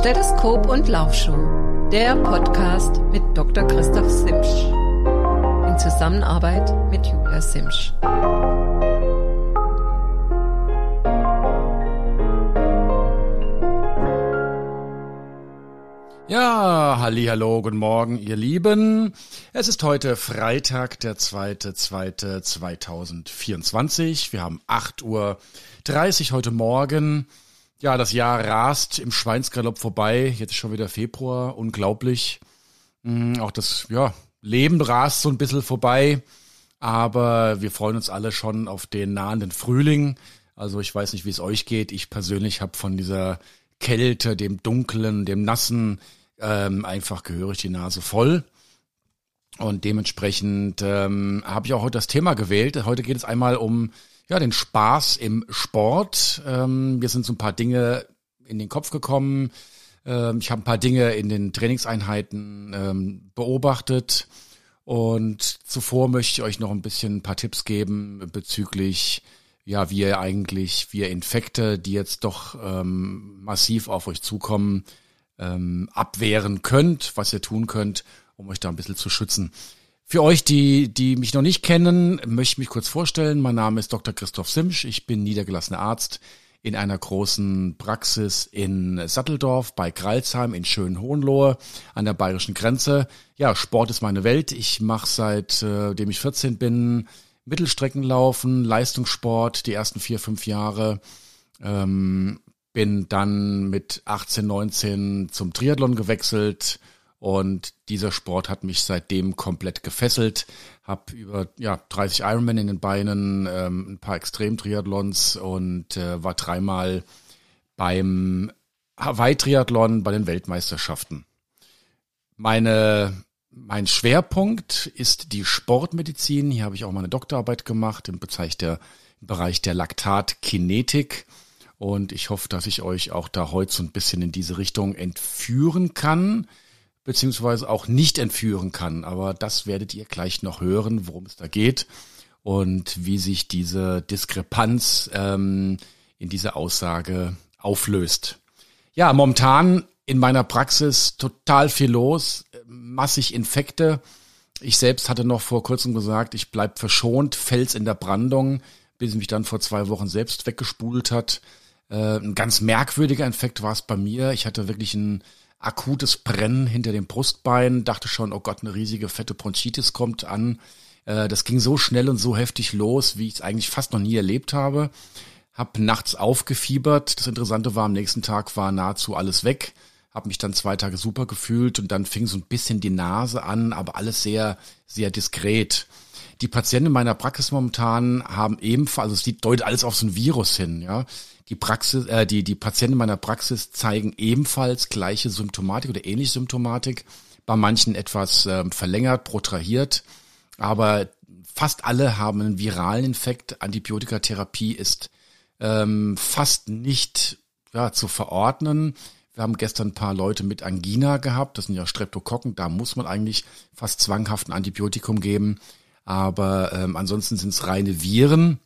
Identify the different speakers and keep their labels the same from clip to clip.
Speaker 1: Stethoskop und Laufschuh, der Podcast mit Dr. Christoph Simsch. In Zusammenarbeit mit Julia Simsch.
Speaker 2: Ja, halli, hallo, guten Morgen, ihr Lieben. Es ist heute Freitag, der 2.2.2024. Wir haben 8.30 Uhr heute Morgen. Ja, das Jahr rast im Schweinsgalopp vorbei. Jetzt ist schon wieder Februar. Unglaublich. Mhm, auch das, ja, Leben rast so ein bisschen vorbei. Aber wir freuen uns alle schon auf den nahenden Frühling. Also ich weiß nicht, wie es euch geht. Ich persönlich habe von dieser Kälte, dem Dunklen, dem Nassen ähm, einfach gehörig die Nase voll. Und dementsprechend ähm, habe ich auch heute das Thema gewählt. Heute geht es einmal um ja, den Spaß im Sport. Ähm, mir sind so ein paar Dinge in den Kopf gekommen. Ähm, ich habe ein paar Dinge in den Trainingseinheiten ähm, beobachtet. Und zuvor möchte ich euch noch ein bisschen ein paar Tipps geben bezüglich, ja, wie ihr eigentlich, wie ihr Infekte, die jetzt doch ähm, massiv auf euch zukommen, ähm, abwehren könnt, was ihr tun könnt, um euch da ein bisschen zu schützen. Für euch, die, die mich noch nicht kennen, möchte ich mich kurz vorstellen. Mein Name ist Dr. Christoph Simsch. Ich bin niedergelassener Arzt in einer großen Praxis in Satteldorf bei Gralsheim in Schönhohenlohe an der bayerischen Grenze. Ja, Sport ist meine Welt. Ich mache seitdem äh, ich 14 bin Mittelstreckenlaufen, Leistungssport die ersten vier, fünf Jahre. Ähm, bin dann mit 18, 19 zum Triathlon gewechselt und dieser Sport hat mich seitdem komplett gefesselt. Hab über ja 30 Ironman in den Beinen, ähm, ein paar Extrem-Triathlons und äh, war dreimal beim Hawaii-Triathlon bei den Weltmeisterschaften. Meine mein Schwerpunkt ist die Sportmedizin. Hier habe ich auch meine Doktorarbeit gemacht im Bereich der, im Bereich der Laktatkinetik. Und ich hoffe, dass ich euch auch da heute so ein bisschen in diese Richtung entführen kann beziehungsweise auch nicht entführen kann. Aber das werdet ihr gleich noch hören, worum es da geht und wie sich diese Diskrepanz ähm, in dieser Aussage auflöst. Ja, momentan in meiner Praxis total viel los, massig Infekte. Ich selbst hatte noch vor kurzem gesagt, ich bleib verschont, Fels in der Brandung, bis mich dann vor zwei Wochen selbst weggespult hat. Äh, ein ganz merkwürdiger Infekt war es bei mir. Ich hatte wirklich ein akutes Brennen hinter dem Brustbein, dachte schon, oh Gott, eine riesige fette Bronchitis kommt an. Äh, das ging so schnell und so heftig los, wie ich es eigentlich fast noch nie erlebt habe. Hab nachts aufgefiebert. Das Interessante war, am nächsten Tag war nahezu alles weg. Hab mich dann zwei Tage super gefühlt und dann fing so ein bisschen die Nase an, aber alles sehr, sehr diskret. Die Patienten in meiner Praxis momentan haben ebenfalls, also es deutet alles auf so ein Virus hin, ja. Die Praxis, äh, die, die Patienten meiner Praxis zeigen ebenfalls gleiche Symptomatik oder ähnliche Symptomatik, bei manchen etwas äh, verlängert, protrahiert, aber fast alle haben einen viralen Infekt. Antibiotikatherapie ist ähm, fast nicht ja, zu verordnen. Wir haben gestern ein paar Leute mit Angina gehabt, das sind ja Streptokokken, da muss man eigentlich fast zwanghaft ein Antibiotikum geben. Aber ähm, ansonsten sind es reine Viren.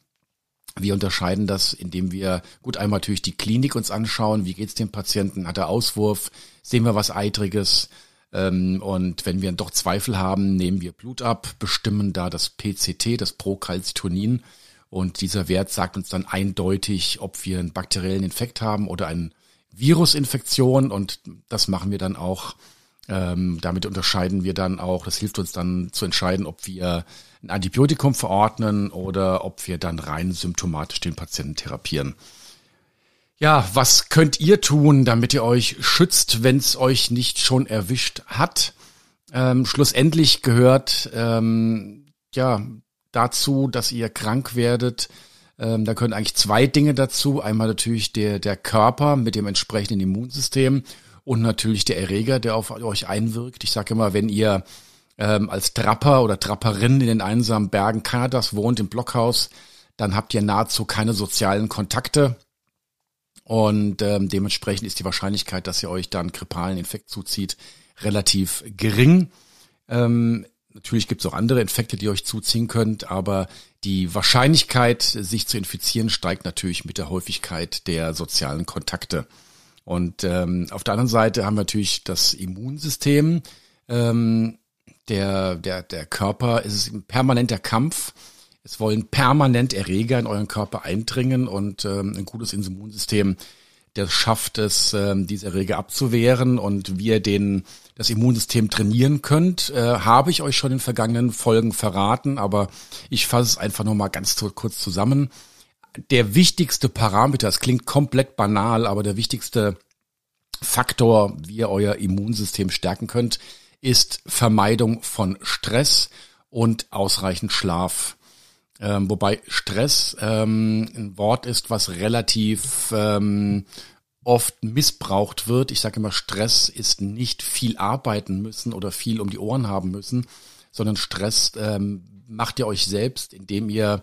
Speaker 2: Wir unterscheiden das, indem wir gut einmal natürlich die Klinik uns anschauen. Wie geht's dem Patienten? Hat er Auswurf? Sehen wir was Eitriges? Ähm, und wenn wir doch Zweifel haben, nehmen wir Blut ab, bestimmen da das PCT, das Procalcitonin. Und dieser Wert sagt uns dann eindeutig, ob wir einen bakteriellen Infekt haben oder eine Virusinfektion. Und das machen wir dann auch. Ähm, damit unterscheiden wir dann auch, das hilft uns dann zu entscheiden, ob wir ein Antibiotikum verordnen oder ob wir dann rein symptomatisch den Patienten therapieren. Ja, was könnt ihr tun, damit ihr euch schützt, wenn es euch nicht schon erwischt hat? Ähm, schlussendlich gehört ähm, ja dazu, dass ihr krank werdet. Ähm, da können eigentlich zwei Dinge dazu. Einmal natürlich der, der Körper mit dem entsprechenden Immunsystem und natürlich der Erreger, der auf euch einwirkt. Ich sage immer, wenn ihr ähm, als Trapper oder Trapperin in den einsamen Bergen Kanadas wohnt, im Blockhaus, dann habt ihr nahezu keine sozialen Kontakte. Und ähm, dementsprechend ist die Wahrscheinlichkeit, dass ihr euch dann grippalen Infekt zuzieht, relativ gering. Ähm, natürlich gibt es auch andere Infekte, die ihr euch zuziehen könnt, aber die Wahrscheinlichkeit, sich zu infizieren, steigt natürlich mit der Häufigkeit der sozialen Kontakte. Und ähm, auf der anderen Seite haben wir natürlich das Immunsystem. Ähm, der, der, der Körper ist ein permanenter Kampf. Es wollen permanent Erreger in euren Körper eindringen und ähm, ein gutes Immunsystem, der schafft es, ähm, diese Erreger abzuwehren und wie ihr den, das Immunsystem trainieren könnt, äh, habe ich euch schon in vergangenen Folgen verraten, aber ich fasse es einfach nochmal ganz kurz zusammen der wichtigste Parameter, es klingt komplett banal, aber der wichtigste Faktor, wie ihr euer Immunsystem stärken könnt, ist Vermeidung von Stress und ausreichend Schlaf. Ähm, wobei Stress ähm, ein Wort ist, was relativ ähm, oft missbraucht wird. Ich sage immer, Stress ist nicht viel arbeiten müssen oder viel um die Ohren haben müssen, sondern Stress ähm, macht ihr euch selbst, indem ihr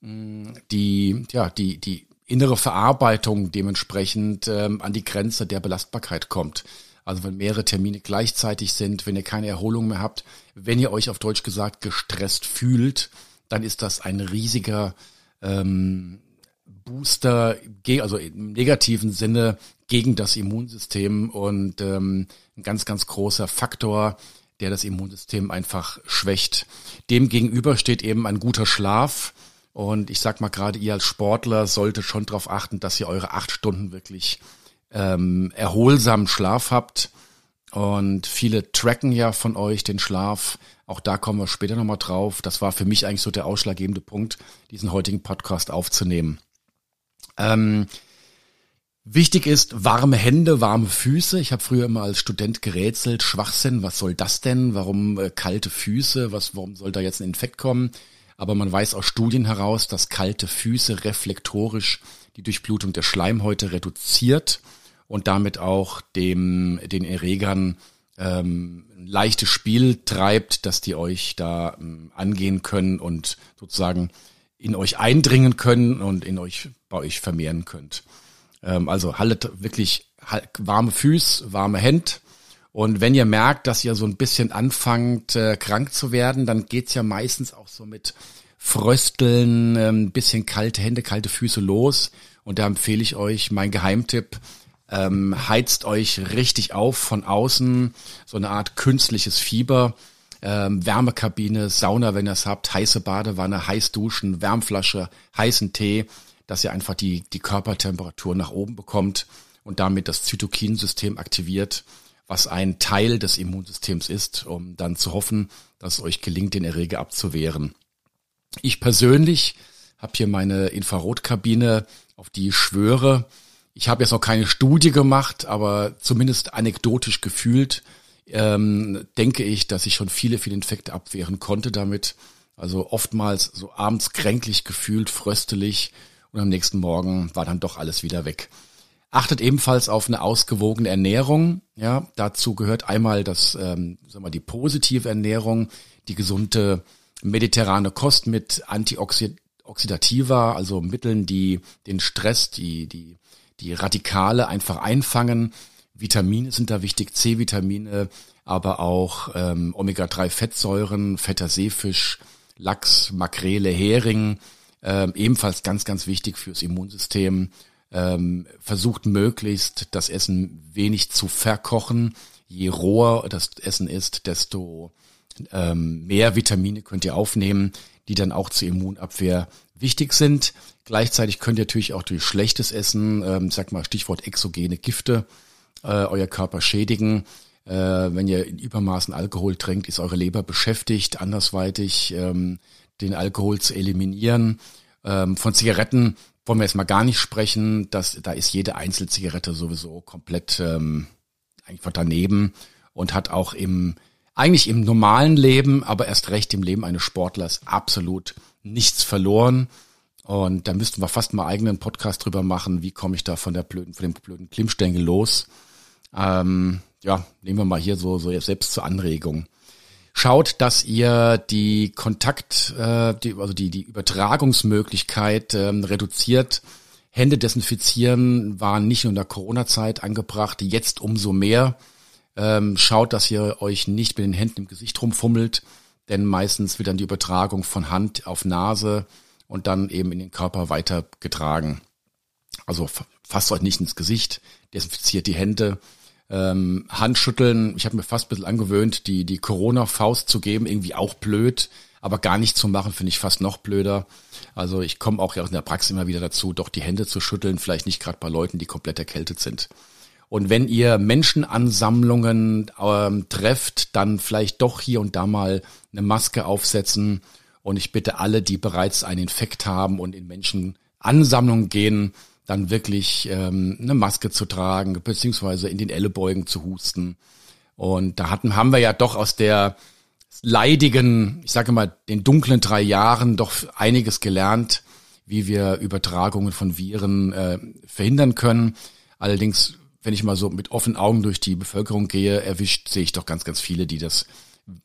Speaker 2: die, ja, die, die innere Verarbeitung dementsprechend ähm, an die Grenze der Belastbarkeit kommt. Also wenn mehrere Termine gleichzeitig sind, wenn ihr keine Erholung mehr habt, wenn ihr euch auf Deutsch gesagt gestresst fühlt, dann ist das ein riesiger ähm, Booster, also im negativen Sinne gegen das Immunsystem und ähm, ein ganz, ganz großer Faktor, der das Immunsystem einfach schwächt. Dem gegenüber steht eben ein guter Schlaf, und ich sag mal, gerade ihr als Sportler solltet schon darauf achten, dass ihr eure acht Stunden wirklich ähm, erholsamen Schlaf habt. Und viele tracken ja von euch den Schlaf. Auch da kommen wir später nochmal drauf. Das war für mich eigentlich so der ausschlaggebende Punkt, diesen heutigen Podcast aufzunehmen. Ähm, wichtig ist warme Hände, warme Füße. Ich habe früher immer als Student gerätselt, Schwachsinn, was soll das denn? Warum äh, kalte Füße? Was, warum soll da jetzt ein Infekt kommen? Aber man weiß aus Studien heraus, dass kalte Füße reflektorisch die Durchblutung der Schleimhäute reduziert und damit auch dem, den Erregern ähm, ein leichtes Spiel treibt, dass die euch da ähm, angehen können und sozusagen in euch eindringen können und in euch bei euch vermehren könnt. Ähm, also haltet wirklich warme Füße, warme Hände und wenn ihr merkt, dass ihr so ein bisschen anfangt, äh, krank zu werden, dann geht's ja meistens auch so mit Frösteln, ein ähm, bisschen kalte Hände, kalte Füße los. Und da empfehle ich euch mein Geheimtipp. Ähm, heizt euch richtig auf von außen, so eine Art künstliches Fieber. Ähm, Wärmekabine, Sauna, wenn ihr es habt, heiße Badewanne, heiß duschen, Wärmflasche, heißen Tee, dass ihr einfach die, die Körpertemperatur nach oben bekommt und damit das Zytokinsystem aktiviert was ein Teil des Immunsystems ist, um dann zu hoffen, dass es euch gelingt, den Erreger abzuwehren. Ich persönlich habe hier meine Infrarotkabine, auf die ich schwöre. Ich habe jetzt noch keine Studie gemacht, aber zumindest anekdotisch gefühlt ähm, denke ich, dass ich schon viele, viele Infekte abwehren konnte damit. Also oftmals so abends kränklich gefühlt, fröstelig und am nächsten Morgen war dann doch alles wieder weg. Achtet ebenfalls auf eine ausgewogene Ernährung. Ja, dazu gehört einmal das, ähm, sagen wir, die positive Ernährung, die gesunde mediterrane Kost mit Antioxidativa, also Mitteln, die den Stress, die, die, die Radikale einfach einfangen. Vitamine sind da wichtig, C-Vitamine, aber auch ähm, Omega-3-Fettsäuren, fetter Seefisch, Lachs, Makrele, Hering, ähm, ebenfalls ganz, ganz wichtig fürs Immunsystem ähm, versucht möglichst das Essen wenig zu verkochen. Je roher das Essen ist, desto ähm, mehr Vitamine könnt ihr aufnehmen, die dann auch zur Immunabwehr wichtig sind. Gleichzeitig könnt ihr natürlich auch durch schlechtes Essen, ähm, sag mal Stichwort exogene Gifte, äh, euer Körper schädigen. Äh, wenn ihr in Übermaßen Alkohol trinkt, ist eure Leber beschäftigt, andersweitig ähm, den Alkohol zu eliminieren. Ähm, von Zigaretten wollen wir jetzt mal gar nicht sprechen. Das, da ist jede Einzelzigarette sowieso komplett ähm, einfach daneben und hat auch im eigentlich im normalen Leben, aber erst recht im Leben eines Sportlers absolut nichts verloren. Und da müssten wir fast mal eigenen Podcast drüber machen, wie komme ich da von der blöden, von dem blöden Klimmstängel los. Ähm, ja, nehmen wir mal hier so, so selbst zur Anregung. Schaut, dass ihr die Kontakt, äh, die, also die, die Übertragungsmöglichkeit ähm, reduziert. Hände desinfizieren waren nicht nur in der Corona-Zeit angebracht, jetzt umso mehr. Ähm, schaut, dass ihr euch nicht mit den Händen im Gesicht rumfummelt, denn meistens wird dann die Übertragung von Hand auf Nase und dann eben in den Körper weitergetragen. Also fasst euch nicht ins Gesicht, desinfiziert die Hände, ähm, Handschütteln. Ich habe mir fast ein bisschen angewöhnt, die, die Corona-Faust zu geben, irgendwie auch blöd, aber gar nicht zu machen, finde ich fast noch blöder. Also ich komme auch ja in der Praxis immer wieder dazu, doch die Hände zu schütteln, vielleicht nicht gerade bei Leuten, die komplett erkältet sind. Und wenn ihr Menschenansammlungen ähm, trefft, dann vielleicht doch hier und da mal eine Maske aufsetzen. Und ich bitte alle, die bereits einen Infekt haben und in Menschenansammlungen gehen, dann wirklich ähm, eine Maske zu tragen, beziehungsweise in den Ellenbeugen zu husten. Und da hatten, haben wir ja doch aus der leidigen, ich sage mal, den dunklen drei Jahren doch einiges gelernt, wie wir Übertragungen von Viren äh, verhindern können. Allerdings, wenn ich mal so mit offenen Augen durch die Bevölkerung gehe, erwischt, sehe ich doch ganz, ganz viele, die das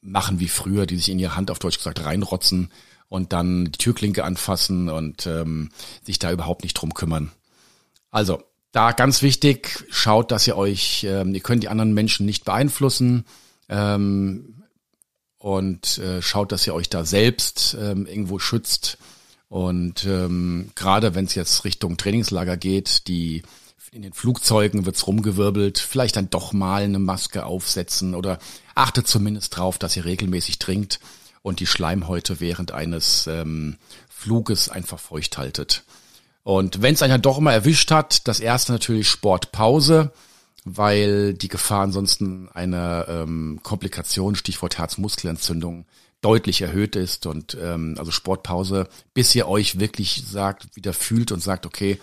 Speaker 2: machen wie früher, die sich in ihre Hand auf Deutsch gesagt reinrotzen und dann die Türklinke anfassen und ähm, sich da überhaupt nicht drum kümmern. Also, da ganz wichtig, schaut, dass ihr euch, ähm, ihr könnt die anderen Menschen nicht beeinflussen ähm, und äh, schaut, dass ihr euch da selbst ähm, irgendwo schützt. Und ähm, gerade wenn es jetzt Richtung Trainingslager geht, die in den Flugzeugen wird's rumgewirbelt, vielleicht dann doch mal eine Maske aufsetzen oder achtet zumindest drauf, dass ihr regelmäßig trinkt und die Schleimhäute während eines ähm, Fluges einfach feucht haltet. Und wenn es einen doch immer erwischt hat, das erste natürlich Sportpause, weil die Gefahr ansonsten einer ähm, Komplikation, Stichwort Herzmuskelentzündung, deutlich erhöht ist. Und ähm, also Sportpause, bis ihr euch wirklich sagt, wieder fühlt und sagt, okay,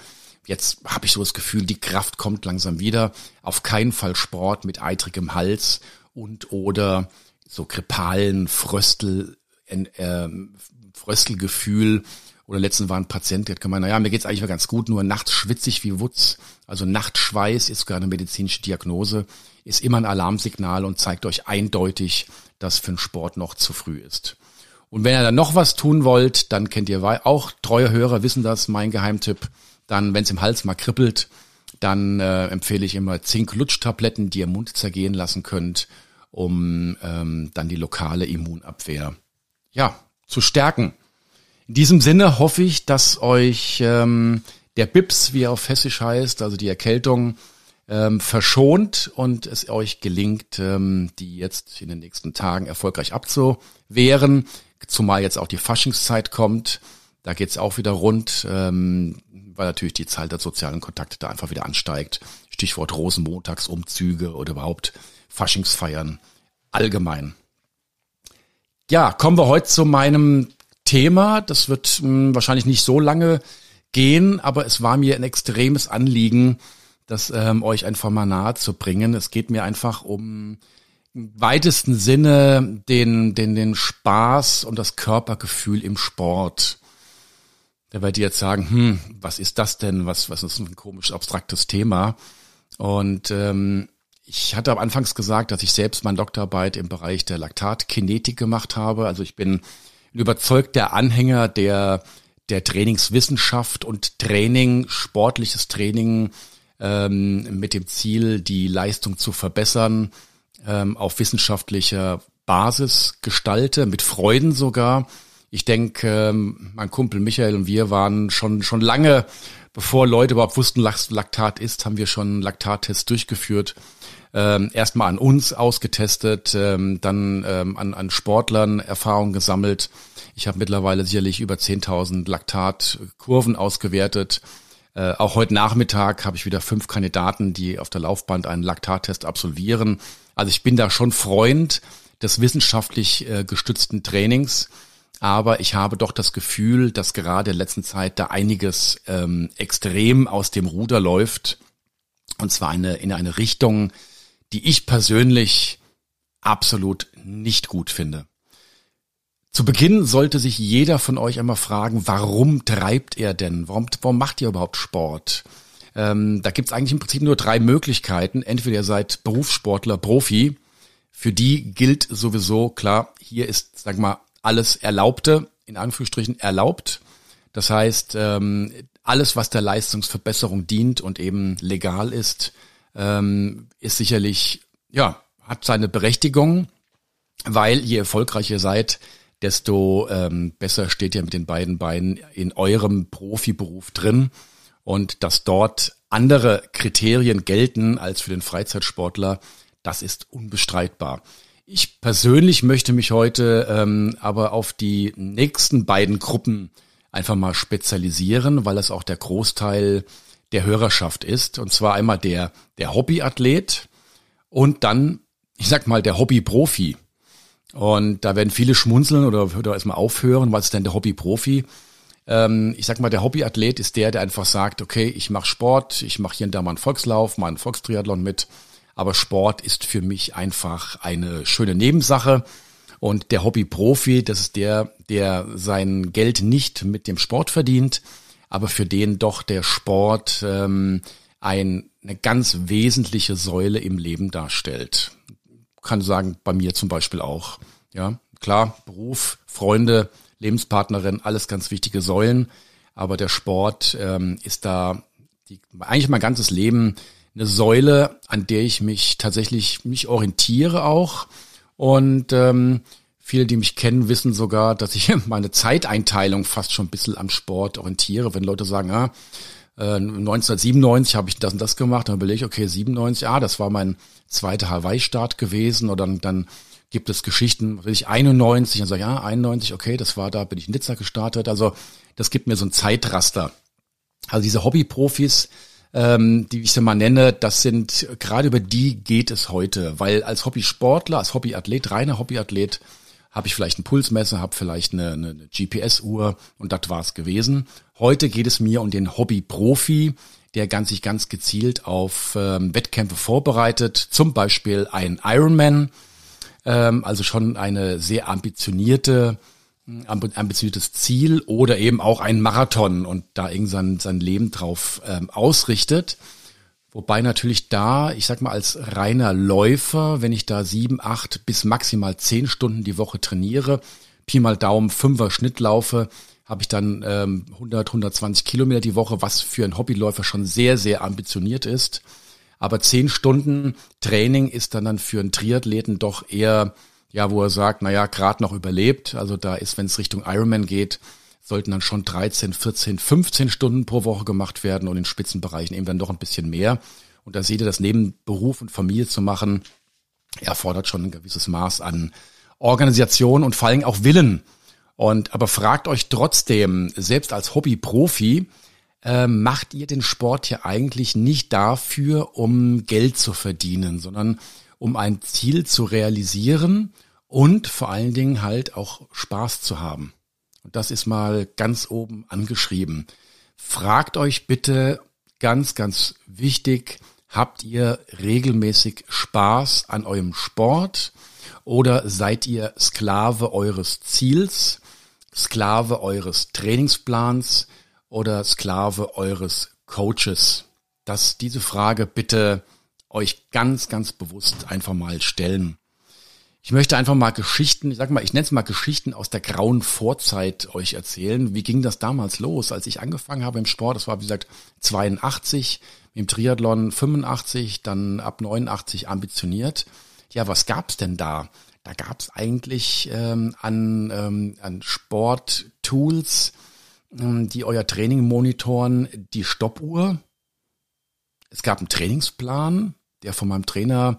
Speaker 2: jetzt habe ich so das Gefühl, die Kraft kommt langsam wieder. Auf keinen Fall Sport mit eitrigem Hals und oder so grippalen Fröstel, äh, Fröstelgefühl oder letztens war ein Patient, der hat gemeint, naja, mir geht's eigentlich mal ganz gut, nur nachts schwitzig wie Wutz. Also Nachtschweiß ist sogar eine medizinische Diagnose, ist immer ein Alarmsignal und zeigt euch eindeutig, dass für den Sport noch zu früh ist. Und wenn ihr dann noch was tun wollt, dann kennt ihr auch treue Hörer wissen das, mein Geheimtipp. Dann, wenn es im Hals mal kribbelt, dann äh, empfehle ich immer Zink-Lutschtabletten, die ihr im Mund zergehen lassen könnt, um ähm, dann die lokale Immunabwehr ja zu stärken. In diesem Sinne hoffe ich, dass euch ähm, der Bips, wie er auf Hessisch heißt, also die Erkältung, ähm, verschont und es euch gelingt, ähm, die jetzt in den nächsten Tagen erfolgreich abzuwehren, zumal jetzt auch die Faschingszeit kommt. Da geht's auch wieder rund, ähm, weil natürlich die Zahl der sozialen Kontakte da einfach wieder ansteigt. Stichwort Rosenmontagsumzüge oder überhaupt Faschingsfeiern allgemein. Ja, kommen wir heute zu meinem Thema. Das wird mh, hm, wahrscheinlich nicht so lange gehen, aber es war mir ein extremes Anliegen, das ähm, euch einfach mal nahe zu bringen. Es geht mir einfach um im weitesten Sinne den, den, den Spaß und das Körpergefühl im Sport. Da werdet ihr jetzt sagen, hm, was ist das denn? Was, was ist ein komisch abstraktes Thema? Und ähm, ich hatte am Anfangs gesagt, dass ich selbst meine Doktorarbeit im Bereich der Laktatkinetik gemacht habe. Also ich bin ein überzeugter Anhänger der, der Trainingswissenschaft und Training, sportliches Training ähm, mit dem Ziel, die Leistung zu verbessern, ähm, auf wissenschaftlicher Basis gestalte, mit Freuden sogar. Ich denke, ähm, mein Kumpel Michael und wir waren schon, schon lange, bevor Leute überhaupt wussten, was Laktat ist, haben wir schon Laktattests durchgeführt ähm, erstmal an uns ausgetestet, ähm, dann ähm, an, an Sportlern Erfahrung gesammelt. Ich habe mittlerweile sicherlich über 10.000 Laktatkurven ausgewertet. Äh, auch heute Nachmittag habe ich wieder fünf Kandidaten, die auf der Laufband einen Laktattest absolvieren. Also ich bin da schon Freund des wissenschaftlich äh, gestützten Trainings. Aber ich habe doch das Gefühl, dass gerade in letzter Zeit da einiges ähm, extrem aus dem Ruder läuft. Und zwar eine, in eine Richtung, die ich persönlich absolut nicht gut finde. Zu Beginn sollte sich jeder von euch einmal fragen, warum treibt er denn? Warum, warum macht ihr überhaupt Sport? Ähm, da gibt's eigentlich im Prinzip nur drei Möglichkeiten. Entweder ihr seid Berufssportler, Profi. Für die gilt sowieso, klar, hier ist, sag mal, alles Erlaubte, in Anführungsstrichen erlaubt. Das heißt, ähm, alles, was der Leistungsverbesserung dient und eben legal ist, ähm, ist sicherlich, ja, hat seine Berechtigung, weil je erfolgreicher ihr seid, desto ähm, besser steht ihr mit den beiden Beinen in eurem Profiberuf drin. Und dass dort andere Kriterien gelten als für den Freizeitsportler, das ist unbestreitbar. Ich persönlich möchte mich heute ähm, aber auf die nächsten beiden Gruppen einfach mal spezialisieren, weil das auch der Großteil der Hörerschaft ist. Und zwar einmal der, der Hobbyathlet und dann, ich sag mal, der Hobbyprofi. Und da werden viele schmunzeln oder, oder erstmal aufhören, was ist denn der Hobbyprofi? Ähm, ich sag mal, der Hobbyathlet ist der, der einfach sagt, okay, ich mache Sport, ich mache hier und da mal einen Volkslauf, mal einen Volkstriathlon mit, aber Sport ist für mich einfach eine schöne Nebensache. Und der Hobbyprofi, das ist der, der sein Geld nicht mit dem Sport verdient, aber für den doch der Sport ähm, ein, eine ganz wesentliche Säule im Leben darstellt. Kann sagen, bei mir zum Beispiel auch. Ja, klar, Beruf, Freunde, Lebenspartnerin, alles ganz wichtige Säulen. Aber der Sport ähm, ist da die, eigentlich mein ganzes Leben eine Säule, an der ich mich tatsächlich mich orientiere auch. Und ähm, Viele, die mich kennen, wissen sogar, dass ich meine Zeiteinteilung fast schon ein bisschen am Sport orientiere. Wenn Leute sagen, ah, 1997 habe ich das und das gemacht, dann überlege ich, okay, 97, ah, das war mein zweiter Hawaii-Start gewesen. Oder dann, dann gibt es Geschichten, ich 91, dann sage ich, ja, 91, okay, das war da, bin ich in Nizza gestartet. Also das gibt mir so ein Zeitraster. Also diese Hobbyprofis, ähm, die ich sie mal nenne, das sind, gerade über die geht es heute, weil als Hobbysportler, als Hobbyathlet, reiner Hobbyathlet, habe ich vielleicht ein Pulsmesser, habe vielleicht eine, eine, eine GPS-Uhr und das war's gewesen. Heute geht es mir um den Hobby-Profi, der ganz sich ganz gezielt auf ähm, Wettkämpfe vorbereitet, zum Beispiel ein Ironman, ähm, also schon eine sehr ambitionierte ambitioniertes Ziel oder eben auch ein Marathon und da irgend sein, sein Leben drauf ähm, ausrichtet. Wobei natürlich da, ich sag mal, als reiner Läufer, wenn ich da sieben, acht bis maximal zehn Stunden die Woche trainiere, Pi mal Daumen, Fünfer Schnitt laufe, habe ich dann ähm, 100, 120 Kilometer die Woche, was für einen Hobbyläufer schon sehr, sehr ambitioniert ist. Aber zehn Stunden Training ist dann dann für einen Triathleten doch eher, ja, wo er sagt, naja, gerade noch überlebt. Also da ist, wenn es Richtung Ironman geht, sollten dann schon 13, 14, 15 Stunden pro Woche gemacht werden und in Spitzenbereichen eben dann noch ein bisschen mehr. Und da seht ihr, das neben Beruf und Familie zu machen, erfordert schon ein gewisses Maß an Organisation und vor allem auch Willen. Und aber fragt euch trotzdem, selbst als Hobbyprofi, äh, macht ihr den Sport ja eigentlich nicht dafür, um Geld zu verdienen, sondern um ein Ziel zu realisieren und vor allen Dingen halt auch Spaß zu haben. Das ist mal ganz oben angeschrieben. Fragt euch bitte ganz, ganz wichtig, habt ihr regelmäßig Spaß an eurem Sport oder seid ihr Sklave eures Ziels, Sklave eures Trainingsplans oder Sklave eures Coaches? Das, diese Frage bitte euch ganz, ganz bewusst einfach mal stellen. Ich möchte einfach mal Geschichten, ich sag mal, ich nenne es mal Geschichten aus der grauen Vorzeit euch erzählen. Wie ging das damals los, als ich angefangen habe im Sport? Das war, wie gesagt, 82, im Triathlon 85, dann ab 89 ambitioniert. Ja, was gab's denn da? Da gab's eigentlich ähm, an, ähm, an Sporttools, ähm, die euer Training monitoren, die Stoppuhr. Es gab einen Trainingsplan, der von meinem Trainer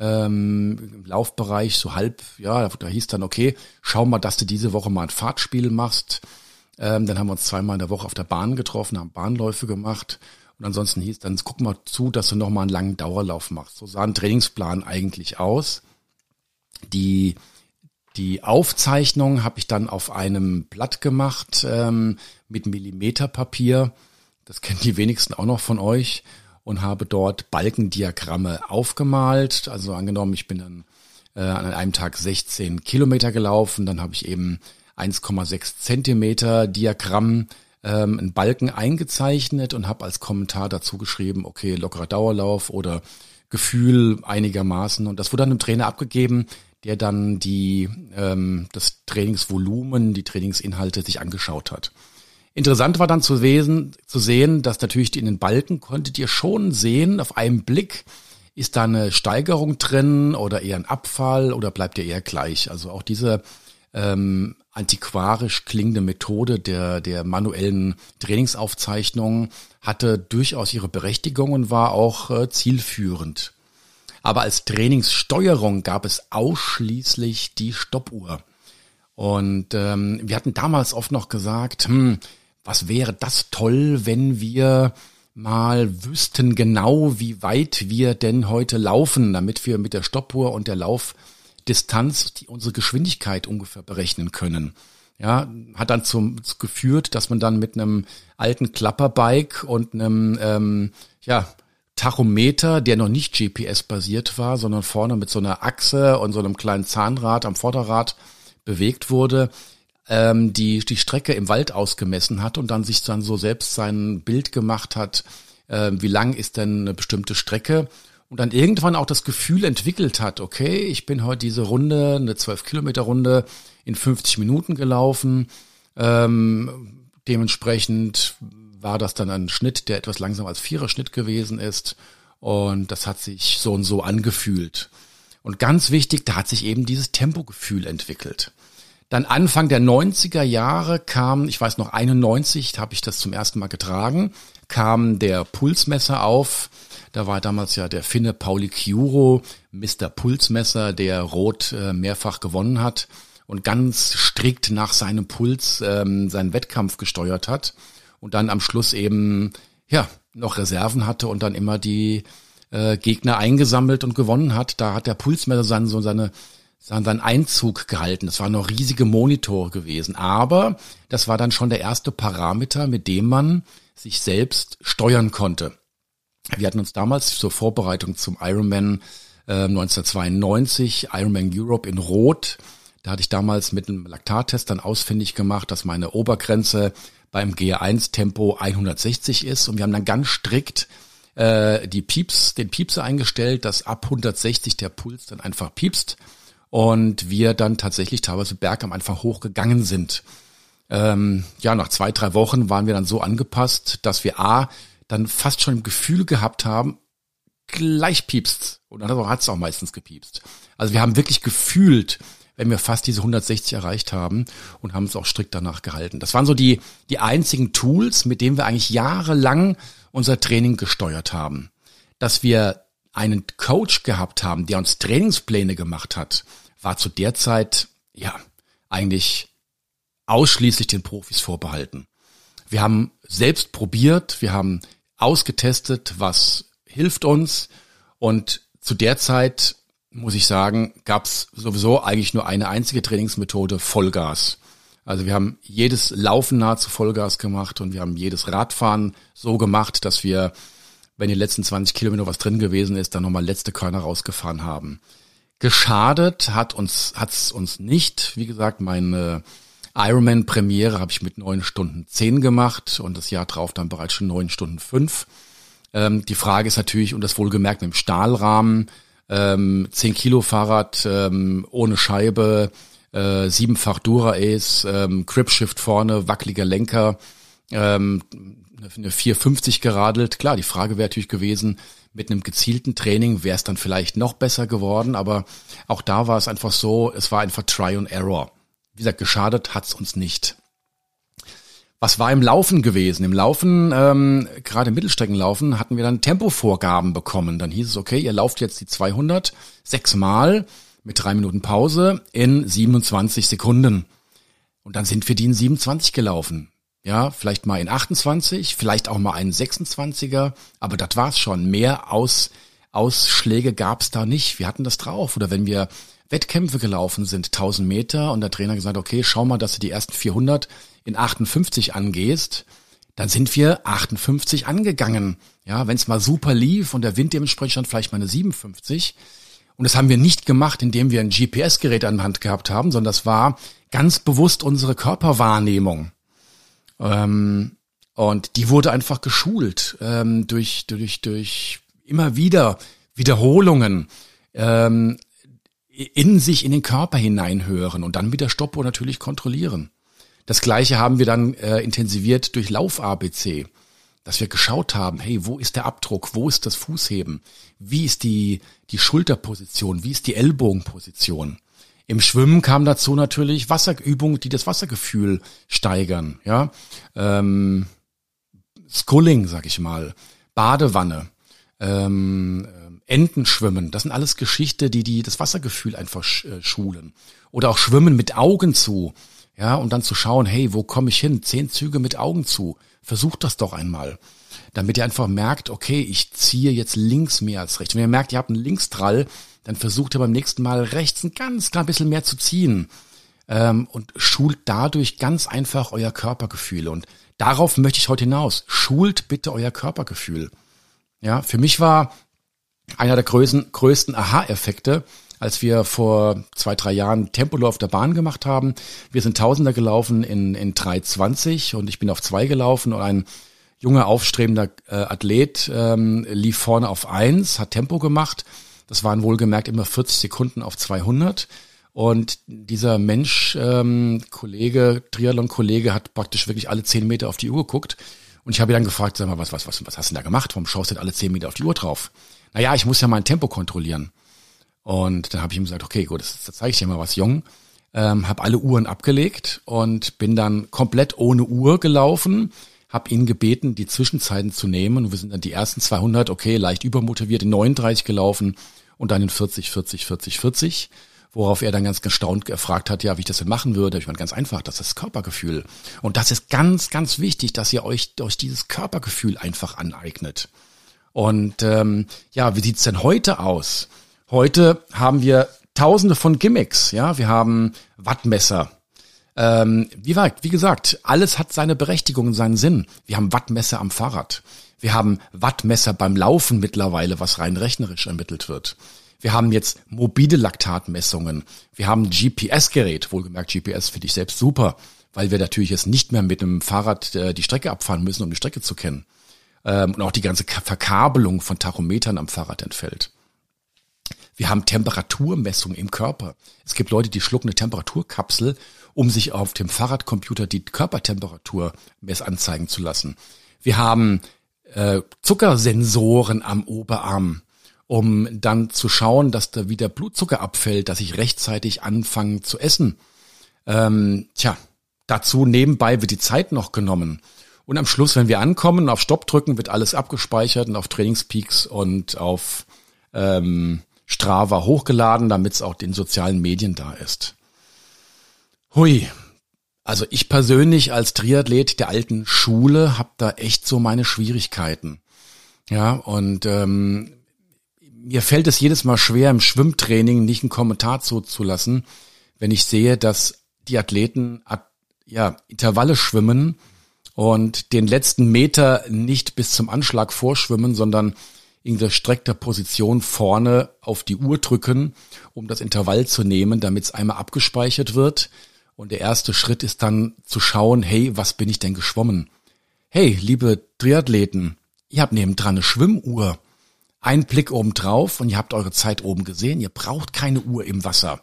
Speaker 2: ähm, im Laufbereich so halb, ja, da hieß dann, okay, schau mal, dass du diese Woche mal ein Fahrtspiel machst. Ähm, dann haben wir uns zweimal in der Woche auf der Bahn getroffen, haben Bahnläufe gemacht. Und ansonsten hieß dann, guck mal zu, dass du noch mal einen langen Dauerlauf machst. So sah ein Trainingsplan eigentlich aus. Die, die Aufzeichnung habe ich dann auf einem Blatt gemacht ähm, mit Millimeterpapier. Das kennen die wenigsten auch noch von euch und habe dort Balkendiagramme aufgemalt. Also angenommen, ich bin dann äh, an einem Tag 16 Kilometer gelaufen, dann habe ich eben 1,6 Zentimeter Diagramm ähm, einen Balken eingezeichnet und habe als Kommentar dazu geschrieben, okay, lockerer Dauerlauf oder Gefühl einigermaßen. Und das wurde dann dem Trainer abgegeben, der dann die ähm, das Trainingsvolumen, die Trainingsinhalte sich angeschaut hat. Interessant war dann zu, wesen, zu sehen, dass natürlich in den Balken konntet ihr schon sehen, auf einen Blick, ist da eine Steigerung drin oder eher ein Abfall oder bleibt ihr eher gleich? Also auch diese ähm, antiquarisch klingende Methode der, der manuellen Trainingsaufzeichnung hatte durchaus ihre Berechtigung und war auch äh, zielführend. Aber als Trainingssteuerung gab es ausschließlich die Stoppuhr. Und ähm, wir hatten damals oft noch gesagt, hm, was wäre das toll, wenn wir mal wüssten genau, wie weit wir denn heute laufen, damit wir mit der Stoppuhr und der Laufdistanz die, unsere Geschwindigkeit ungefähr berechnen können. Ja, hat dann zum geführt, dass man dann mit einem alten Klapperbike und einem ähm, ja, Tachometer, der noch nicht GPS-basiert war, sondern vorne mit so einer Achse und so einem kleinen Zahnrad am Vorderrad bewegt wurde, ähm, die die Strecke im Wald ausgemessen hat und dann sich dann so selbst sein Bild gemacht hat, äh, wie lang ist denn eine bestimmte Strecke und dann irgendwann auch das Gefühl entwickelt hat, okay, ich bin heute diese Runde, eine 12 Kilometer Runde in 50 Minuten gelaufen. Ähm, dementsprechend war das dann ein Schnitt, der etwas langsamer als vierer Schnitt gewesen ist. Und das hat sich so und so angefühlt. Und ganz wichtig, da hat sich eben dieses Tempogefühl entwickelt. Dann Anfang der 90er Jahre kam, ich weiß noch 91, habe ich das zum ersten Mal getragen, kam der Pulsmesser auf. Da war damals ja der Finne Pauli Chiuro, Mr. Pulsmesser, der Rot äh, mehrfach gewonnen hat und ganz strikt nach seinem Puls ähm, seinen Wettkampf gesteuert hat und dann am Schluss eben ja noch Reserven hatte und dann immer die äh, Gegner eingesammelt und gewonnen hat. Da hat der Pulsmesser seinen, so seine seinen Einzug gehalten. Das waren noch riesige Monitore gewesen. Aber das war dann schon der erste Parameter, mit dem man sich selbst steuern konnte. Wir hatten uns damals zur Vorbereitung zum Ironman äh, 1992, Ironman Europe in Rot, da hatte ich damals mit einem Laktattest dann ausfindig gemacht, dass meine Obergrenze beim G1-Tempo 160 ist. Und wir haben dann ganz strikt äh, die Pieps, den Piepser eingestellt, dass ab 160 der Puls dann einfach piepst und wir dann tatsächlich teilweise bergam einfach hochgegangen sind. Ähm, ja, nach zwei, drei Wochen waren wir dann so angepasst, dass wir A, dann fast schon im Gefühl gehabt haben, gleich piepst. Und dann hat es auch meistens gepiepst. Also wir haben wirklich gefühlt, wenn wir fast diese 160 erreicht haben und haben es auch strikt danach gehalten. Das waren so die, die einzigen Tools, mit denen wir eigentlich jahrelang unser Training gesteuert haben. Dass wir einen Coach gehabt haben, der uns Trainingspläne gemacht hat, war zu der Zeit, ja, eigentlich ausschließlich den Profis vorbehalten. Wir haben selbst probiert, wir haben ausgetestet, was hilft uns und zu der Zeit muss ich sagen, gab es sowieso eigentlich nur eine einzige Trainingsmethode, Vollgas. Also wir haben jedes Laufen nahezu Vollgas gemacht und wir haben jedes Radfahren so gemacht, dass wir, wenn die letzten 20 Kilometer was drin gewesen ist, dann nochmal letzte Körner rausgefahren haben. Geschadet hat uns hat's uns nicht. Wie gesagt, meine Ironman-Premiere habe ich mit neun Stunden zehn gemacht und das Jahr drauf dann bereits schon neun Stunden fünf. Ähm, die Frage ist natürlich, und das wohlgemerkt mit dem Stahlrahmen, ähm, 10 Kilo Fahrrad ähm, ohne Scheibe, äh, siebenfach Dura-Ace, ähm, Gripshift vorne, wackeliger Lenker, ähm, eine 450 geradelt. Klar, die Frage wäre natürlich gewesen, mit einem gezielten Training wäre es dann vielleicht noch besser geworden, aber auch da war es einfach so, es war einfach Try and Error. Wie gesagt, geschadet hat's uns nicht. Was war im Laufen gewesen? Im Laufen, ähm, gerade im Mittelstreckenlaufen, hatten wir dann Tempovorgaben bekommen. Dann hieß es, okay, ihr lauft jetzt die 200 sechsmal mit drei Minuten Pause in 27 Sekunden. Und dann sind wir die in 27 gelaufen. Ja, vielleicht mal in 28, vielleicht auch mal einen 26er, aber das war's schon. Mehr Aus, Ausschläge gab's da nicht. Wir hatten das drauf. Oder wenn wir Wettkämpfe gelaufen sind, 1000 Meter, und der Trainer gesagt, okay, schau mal, dass du die ersten 400 in 58 angehst, dann sind wir 58 angegangen. Ja, wenn es mal super lief und der Wind dementsprechend stand vielleicht mal eine 57. Und das haben wir nicht gemacht, indem wir ein GPS-Gerät an der Hand gehabt haben, sondern das war ganz bewusst unsere Körperwahrnehmung. Ähm, und die wurde einfach geschult ähm, durch, durch, durch immer wieder Wiederholungen. Ähm, in sich in den Körper hineinhören und dann mit der Stoppuhr natürlich kontrollieren. Das gleiche haben wir dann äh, intensiviert durch Lauf-ABC, dass wir geschaut haben, hey, wo ist der Abdruck, wo ist das Fußheben, wie ist die, die Schulterposition, wie ist die Ellbogenposition. Im Schwimmen kam dazu natürlich Wasserübungen, die das Wassergefühl steigern. Ja, ähm, Sculling, sag ich mal, Badewanne, ähm, Entenschwimmen. Das sind alles Geschichte, die die das Wassergefühl einfach äh, schulen. Oder auch Schwimmen mit Augen zu. Ja, und dann zu schauen, hey, wo komme ich hin? Zehn Züge mit Augen zu. Versucht das doch einmal. Damit ihr einfach merkt, okay, ich ziehe jetzt links mehr als rechts. Wenn ihr merkt, ihr habt einen Linkstrall, dann versucht ihr beim nächsten Mal rechts ein ganz klein bisschen mehr zu ziehen. Ähm, und schult dadurch ganz einfach euer Körpergefühl. Und darauf möchte ich heute hinaus. Schult bitte euer Körpergefühl. Ja, für mich war einer der größten, größten Aha-Effekte, als wir vor zwei, drei Jahren Tempolo auf der Bahn gemacht haben. Wir sind Tausender gelaufen in, in 3,20 und ich bin auf zwei gelaufen und ein junger, aufstrebender äh, Athlet ähm, lief vorne auf eins, hat Tempo gemacht. Das waren wohlgemerkt immer 40 Sekunden auf 200. Und dieser Mensch, ähm, Kollege, Triathlon-Kollege, hat praktisch wirklich alle zehn Meter auf die Uhr geguckt. Und ich habe ihn dann gefragt, sag mal, was, was, was, was hast du denn da gemacht? Warum schaust du denn alle zehn Meter auf die Uhr drauf? Naja, ich muss ja mein Tempo kontrollieren. Und dann habe ich ihm gesagt, okay, gut, das, das zeige ich dir mal was jung. Ähm, habe alle Uhren abgelegt und bin dann komplett ohne Uhr gelaufen, habe ihn gebeten, die Zwischenzeiten zu nehmen. Und wir sind dann die ersten 200, okay, leicht übermotiviert, in 39 gelaufen und dann in 40, 40, 40, 40. Worauf er dann ganz gestaunt gefragt hat, ja, wie ich das denn machen würde. Ich meine, ganz einfach, das ist Körpergefühl. Und das ist ganz, ganz wichtig, dass ihr euch durch dieses Körpergefühl einfach aneignet. Und ähm, ja, wie sieht's denn heute aus? Heute haben wir tausende von Gimmicks, ja, wir haben Wattmesser. Ähm, wie, war, wie gesagt, alles hat seine Berechtigung und seinen Sinn. Wir haben Wattmesser am Fahrrad. Wir haben Wattmesser beim Laufen mittlerweile, was rein rechnerisch ermittelt wird. Wir haben jetzt mobile Laktatmessungen. Wir haben GPS-Gerät, wohlgemerkt GPS finde ich selbst super, weil wir natürlich jetzt nicht mehr mit einem Fahrrad äh, die Strecke abfahren müssen, um die Strecke zu kennen. Ähm, und auch die ganze Verkabelung von Tachometern am Fahrrad entfällt. Wir haben Temperaturmessung im Körper. Es gibt Leute, die schlucken eine Temperaturkapsel, um sich auf dem Fahrradcomputer die Körpertemperatur mess anzeigen zu lassen. Wir haben äh, Zuckersensoren am Oberarm, um dann zu schauen, dass da wieder Blutzucker abfällt, dass ich rechtzeitig anfange zu essen. Ähm, tja, dazu nebenbei wird die Zeit noch genommen. Und am Schluss, wenn wir ankommen, auf Stopp drücken, wird alles abgespeichert und auf Trainingspeaks und auf ähm, Strava hochgeladen, damit es auch den sozialen Medien da ist. Hui. Also ich persönlich als Triathlet der alten Schule habe da echt so meine Schwierigkeiten. Ja, und ähm, mir fällt es jedes Mal schwer, im Schwimmtraining nicht einen Kommentar zuzulassen, wenn ich sehe, dass die Athleten ja, Intervalle schwimmen und den letzten Meter nicht bis zum Anschlag vorschwimmen, sondern in gestreckter Position vorne auf die Uhr drücken, um das Intervall zu nehmen, damit es einmal abgespeichert wird. Und der erste Schritt ist dann zu schauen, hey, was bin ich denn geschwommen? Hey, liebe Triathleten, ihr habt nebendran eine Schwimmuhr. Ein Blick oben drauf und ihr habt eure Zeit oben gesehen. Ihr braucht keine Uhr im Wasser.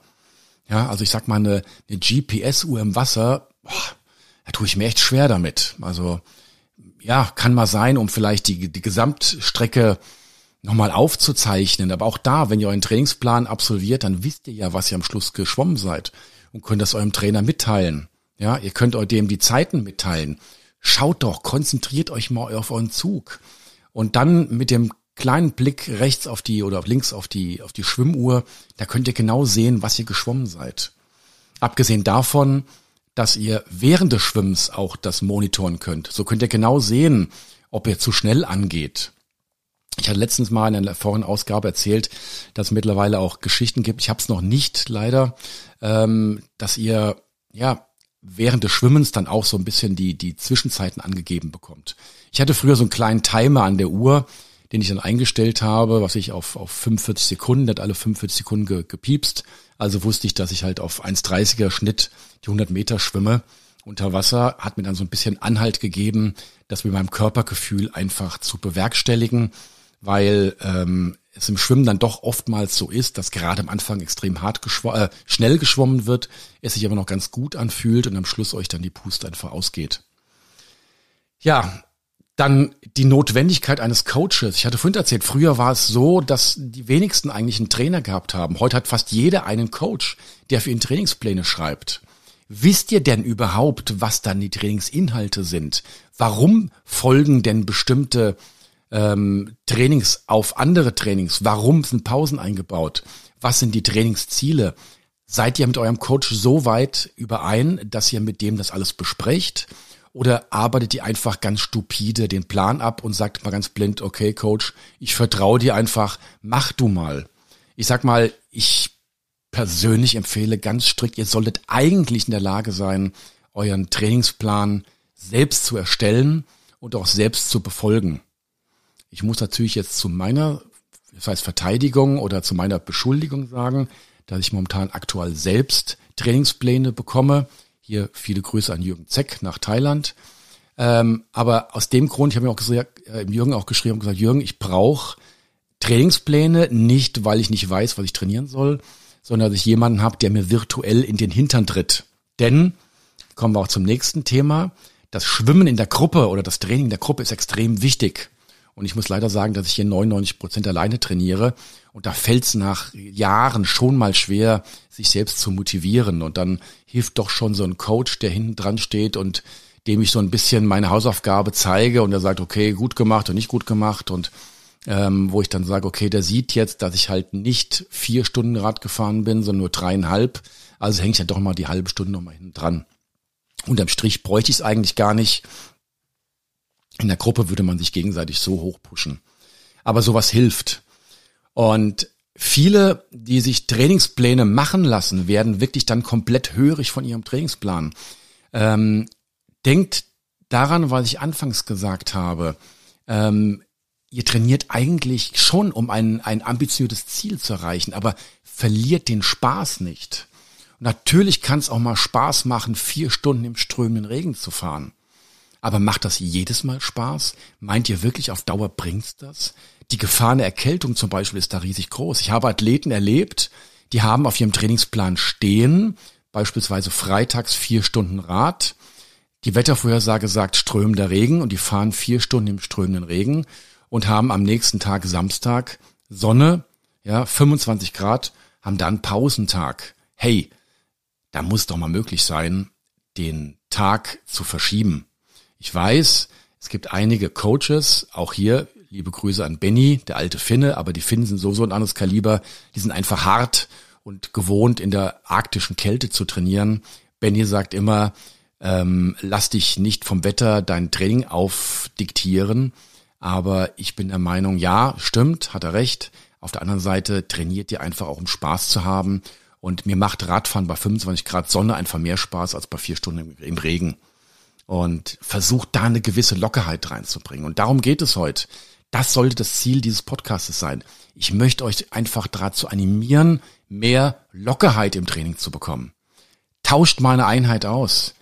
Speaker 2: Ja, also ich sag mal, eine, eine GPS-Uhr im Wasser, boah, da tue ich mir echt schwer damit. Also ja, kann mal sein, um vielleicht die, die Gesamtstrecke nochmal aufzuzeichnen. Aber auch da, wenn ihr euren Trainingsplan absolviert, dann wisst ihr ja, was ihr am Schluss geschwommen seid und könnt das eurem Trainer mitteilen. Ja, ihr könnt euch dem die Zeiten mitteilen. Schaut doch, konzentriert euch mal auf euren Zug. Und dann mit dem kleinen Blick rechts auf die oder links auf die, auf die Schwimmuhr, da könnt ihr genau sehen, was ihr geschwommen seid. Abgesehen davon, dass ihr während des Schwimmens auch das monitoren könnt. So könnt ihr genau sehen, ob ihr zu schnell angeht. Ich hatte letztens mal in einer vorigen Ausgabe erzählt, dass es mittlerweile auch Geschichten gibt. Ich habe es noch nicht leider, ähm, dass ihr ja während des Schwimmens dann auch so ein bisschen die die Zwischenzeiten angegeben bekommt. Ich hatte früher so einen kleinen Timer an der Uhr, den ich dann eingestellt habe, was ich auf auf 45 Sekunden, hat alle 45 Sekunden ge, gepiepst. Also wusste ich, dass ich halt auf 1,30er Schnitt die 100 Meter schwimme unter Wasser, hat mir dann so ein bisschen Anhalt gegeben, das mit meinem Körpergefühl einfach zu bewerkstelligen weil ähm, es im Schwimmen dann doch oftmals so ist, dass gerade am Anfang extrem hart geschw äh, schnell geschwommen wird, es sich aber noch ganz gut anfühlt und am Schluss euch dann die Puste einfach ausgeht. Ja, Dann die Notwendigkeit eines Coaches. Ich hatte vorhin erzählt, früher war es so, dass die wenigsten eigentlich einen Trainer gehabt haben. Heute hat fast jeder einen Coach, der für ihn Trainingspläne schreibt. Wisst ihr denn überhaupt, was dann die Trainingsinhalte sind? Warum folgen denn bestimmte ähm, Trainings auf andere Trainings? Warum sind Pausen eingebaut? Was sind die Trainingsziele? Seid ihr mit eurem Coach so weit überein, dass ihr mit dem das alles besprecht? Oder arbeitet ihr einfach ganz stupide den Plan ab und sagt mal ganz blind, okay, Coach, ich vertraue dir einfach, mach du mal. Ich sag mal, ich persönlich empfehle ganz strikt, ihr solltet eigentlich in der Lage sein, euren Trainingsplan selbst zu erstellen und auch selbst zu befolgen. Ich muss natürlich jetzt zu meiner, das heißt Verteidigung oder zu meiner Beschuldigung sagen, dass ich momentan aktuell selbst Trainingspläne bekomme, hier viele Grüße an Jürgen Zeck nach Thailand. Ähm, aber aus dem Grund, ich habe mir auch gesagt, äh, Jürgen auch geschrieben und gesagt, Jürgen, ich brauche Trainingspläne, nicht weil ich nicht weiß, was ich trainieren soll, sondern dass ich jemanden habe, der mir virtuell in den Hintern tritt. Denn, kommen wir auch zum nächsten Thema, das Schwimmen in der Gruppe oder das Training in der Gruppe ist extrem wichtig. Und ich muss leider sagen, dass ich hier 99 Prozent alleine trainiere. Und da fällt es nach Jahren schon mal schwer, sich selbst zu motivieren. Und dann hilft doch schon so ein Coach, der hinten dran steht und dem ich so ein bisschen meine Hausaufgabe zeige und der sagt, okay, gut gemacht und nicht gut gemacht und ähm, wo ich dann sage, okay, der sieht jetzt, dass ich halt nicht vier Stunden Rad gefahren bin, sondern nur dreieinhalb. Also hänge ich ja doch mal die halbe Stunde nochmal hinten dran. Unterm Strich bräuchte ich es eigentlich gar nicht. In der Gruppe würde man sich gegenseitig so hoch pushen. Aber sowas hilft. Und viele, die sich Trainingspläne machen lassen, werden wirklich dann komplett hörig von ihrem Trainingsplan. Ähm, denkt daran, was ich anfangs gesagt habe. Ähm, ihr trainiert eigentlich schon, um ein, ein ambitiöses Ziel zu erreichen, aber verliert den Spaß nicht. Natürlich kann es auch mal Spaß machen, vier Stunden im strömenden Regen zu fahren. Aber macht das jedes Mal Spaß? Meint ihr wirklich, auf Dauer bringt's das? Die Gefahr einer Erkältung zum Beispiel ist da riesig groß. Ich habe Athleten erlebt, die haben auf ihrem Trainingsplan stehen, beispielsweise freitags vier Stunden Rad. Die Wettervorhersage sagt strömender Regen und die fahren vier Stunden im strömenden Regen und haben am nächsten Tag Samstag Sonne, ja, 25 Grad, haben dann Pausentag. Hey, da muss doch mal möglich sein, den Tag zu verschieben. Ich weiß, es gibt einige Coaches, auch hier liebe Grüße an Benny, der alte Finne, aber die Finnen sind so so ein anderes Kaliber, die sind einfach hart und gewohnt in der arktischen Kälte zu trainieren. Benny sagt immer, ähm, lass dich nicht vom Wetter dein Training aufdiktieren, aber ich bin der Meinung, ja, stimmt, hat er recht. Auf der anderen Seite trainiert ihr einfach auch, um Spaß zu haben. Und mir macht Radfahren bei 25 Grad Sonne einfach mehr Spaß als bei vier Stunden im Regen und versucht da eine gewisse Lockerheit reinzubringen. Und darum geht es heute. Das sollte das Ziel dieses Podcasts sein. Ich möchte euch einfach dazu animieren, mehr Lockerheit im Training zu bekommen. Tauscht mal eine Einheit aus.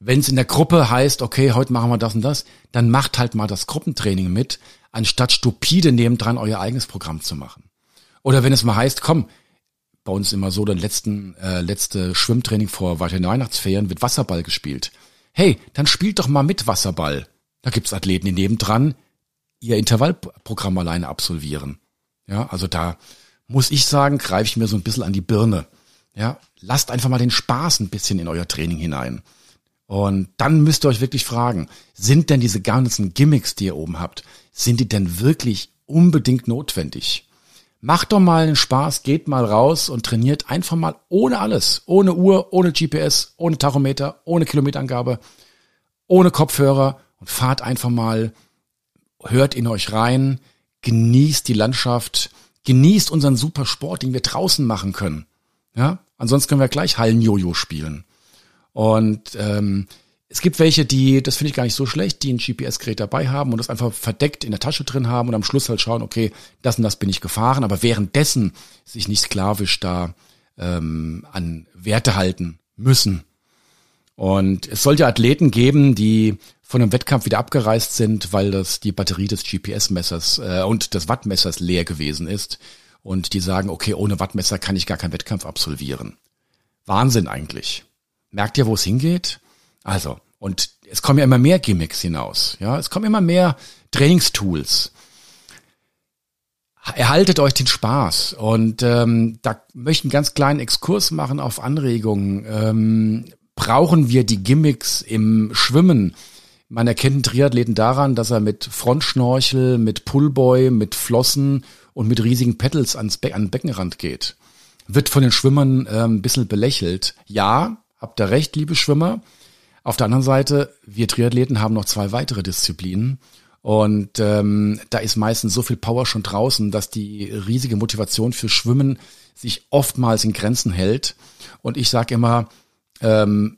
Speaker 2: Wenn es in der Gruppe heißt, okay, heute machen wir das und das, dann macht halt mal das Gruppentraining mit, anstatt stupide nebendran euer eigenes Programm zu machen. Oder wenn es mal heißt, komm, bei uns immer so, der letzten, äh, letzte Schwimmtraining vor Weihnachtsferien wird Wasserball gespielt hey, dann spielt doch mal mit Wasserball. Da gibt's Athleten, die nebendran ihr Intervallprogramm alleine absolvieren. Ja, also da muss ich sagen, greife ich mir so ein bisschen an die Birne. Ja, lasst einfach mal den Spaß ein bisschen in euer Training hinein. Und dann müsst ihr euch wirklich fragen, sind denn diese ganzen Gimmicks, die ihr oben habt, sind die denn wirklich unbedingt notwendig? Macht doch mal einen Spaß, geht mal raus und trainiert einfach mal ohne alles. Ohne Uhr, ohne GPS, ohne Tachometer, ohne Kilometerangabe, ohne Kopfhörer und fahrt einfach mal, hört in euch rein, genießt die Landschaft, genießt unseren super Sport, den wir draußen machen können. Ja, ansonsten können wir gleich Hallen-Jojo spielen. Und ähm, es gibt welche, die, das finde ich gar nicht so schlecht, die ein GPS-Gerät dabei haben und das einfach verdeckt in der Tasche drin haben und am Schluss halt schauen, okay, das und das bin ich gefahren, aber währenddessen sich nicht sklavisch da ähm, an Werte halten müssen. Und es sollte Athleten geben, die von einem Wettkampf wieder abgereist sind, weil das die Batterie des GPS-Messers äh, und des Wattmessers leer gewesen ist. Und die sagen, okay, ohne Wattmesser kann ich gar keinen Wettkampf absolvieren. Wahnsinn eigentlich. Merkt ihr, wo es hingeht? Also, Und es kommen ja immer mehr Gimmicks hinaus. Ja, es kommen immer mehr Trainingstools. Erhaltet euch den Spaß. Und ähm, da möchte ich einen ganz kleinen Exkurs machen auf Anregungen. Ähm, brauchen wir die Gimmicks im Schwimmen? Man erkennt einen Triathleten daran, dass er mit Frontschnorchel, mit Pullboy, mit Flossen und mit riesigen Pedals ans Be an den Beckenrand geht. Wird von den Schwimmern ähm, ein bisschen belächelt. Ja, habt ihr recht, liebe Schwimmer. Auf der anderen Seite, wir Triathleten haben noch zwei weitere Disziplinen. Und ähm, da ist meistens so viel Power schon draußen, dass die riesige Motivation für Schwimmen sich oftmals in Grenzen hält. Und ich sage immer, ähm,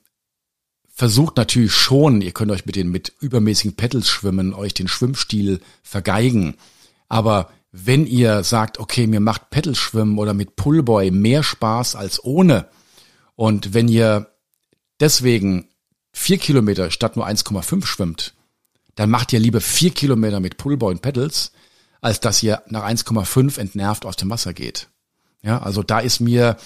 Speaker 2: versucht natürlich schon, ihr könnt euch mit den mit übermäßigen Pedals schwimmen, euch den Schwimmstil vergeigen. Aber wenn ihr sagt, okay, mir macht Pedalschwimmen oder mit Pullboy mehr Spaß als ohne, und wenn ihr deswegen vier Kilometer statt nur 1,5 schwimmt, dann macht ihr lieber vier Kilometer mit Pullboy und Pedals, als dass ihr nach 1,5 entnervt aus dem Wasser geht. Ja, also da ist mir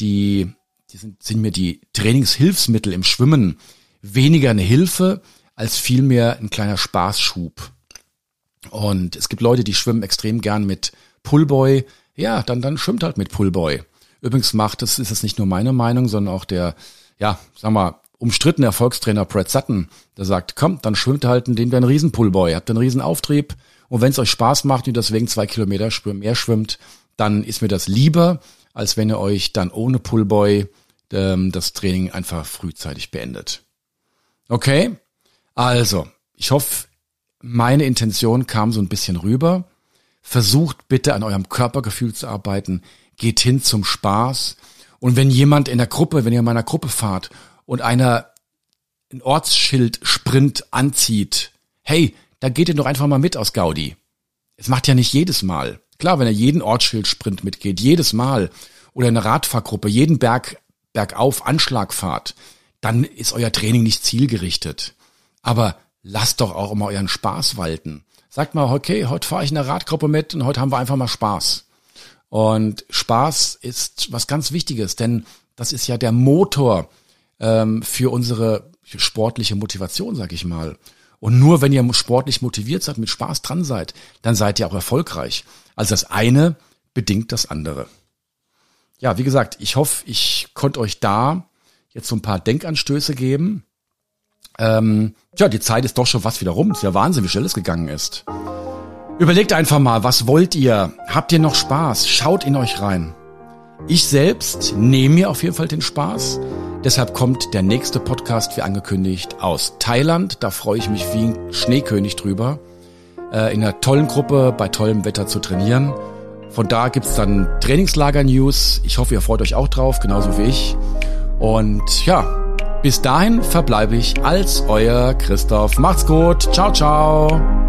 Speaker 2: die, die sind, sind mir die Trainingshilfsmittel im Schwimmen weniger eine Hilfe als vielmehr ein kleiner Spaßschub. Und es gibt Leute, die schwimmen extrem gern mit Pullboy. Ja, dann, dann schwimmt halt mit Pullboy. Übrigens macht das, ist das nicht nur meine Meinung, sondern auch der, ja, sag mal, umstrittene Erfolgstrainer Brad Sutton, der sagt, kommt, dann schwimmt halt, indem ihr einen riesen Pullboy, habt einen riesen Auftrieb und wenn es euch Spaß macht und ihr deswegen zwei Kilometer mehr schwimmt, dann ist mir das lieber, als wenn ihr euch dann ohne Pullboy ähm, das Training einfach frühzeitig beendet. Okay? Also, ich hoffe, meine Intention kam so ein bisschen rüber. Versucht bitte an eurem Körpergefühl zu arbeiten. Geht hin zum Spaß. Und wenn jemand in der Gruppe, wenn ihr in meiner Gruppe fahrt und einer ein Ortsschild Sprint anzieht, hey, da geht ihr doch einfach mal mit aus Gaudi. Es macht ja nicht jedes Mal. Klar, wenn er jeden Ortsschild Sprint mitgeht, jedes Mal oder eine Radfahrgruppe, jeden Berg bergauf Anschlagfahrt, dann ist euer Training nicht zielgerichtet. Aber lasst doch auch immer euren Spaß walten. Sagt mal, okay, heute fahre ich in der Radgruppe mit und heute haben wir einfach mal Spaß. Und Spaß ist was ganz Wichtiges, denn das ist ja der Motor ähm, für unsere sportliche Motivation, sag ich mal. Und nur wenn ihr sportlich motiviert seid, mit Spaß dran seid, dann seid ihr auch erfolgreich. Also das eine bedingt das andere. Ja, wie gesagt, ich hoffe, ich konnte euch da jetzt so ein paar Denkanstöße geben. Ähm, ja, die Zeit ist doch schon fast wieder rum. Ist ja Wahnsinn, wie schnell es gegangen ist. Überlegt einfach mal, was wollt ihr? Habt ihr noch Spaß? Schaut in euch rein. Ich selbst nehme mir auf jeden Fall den Spaß. Deshalb kommt der nächste Podcast, wie angekündigt, aus Thailand. Da freue ich mich wie ein Schneekönig drüber, äh, in einer tollen Gruppe bei tollem Wetter zu trainieren. Von da gibt's dann Trainingslager-News. Ich hoffe, ihr freut euch auch drauf, genauso wie ich. Und ja, bis dahin verbleibe ich als euer Christoph. Macht's gut. Ciao, ciao.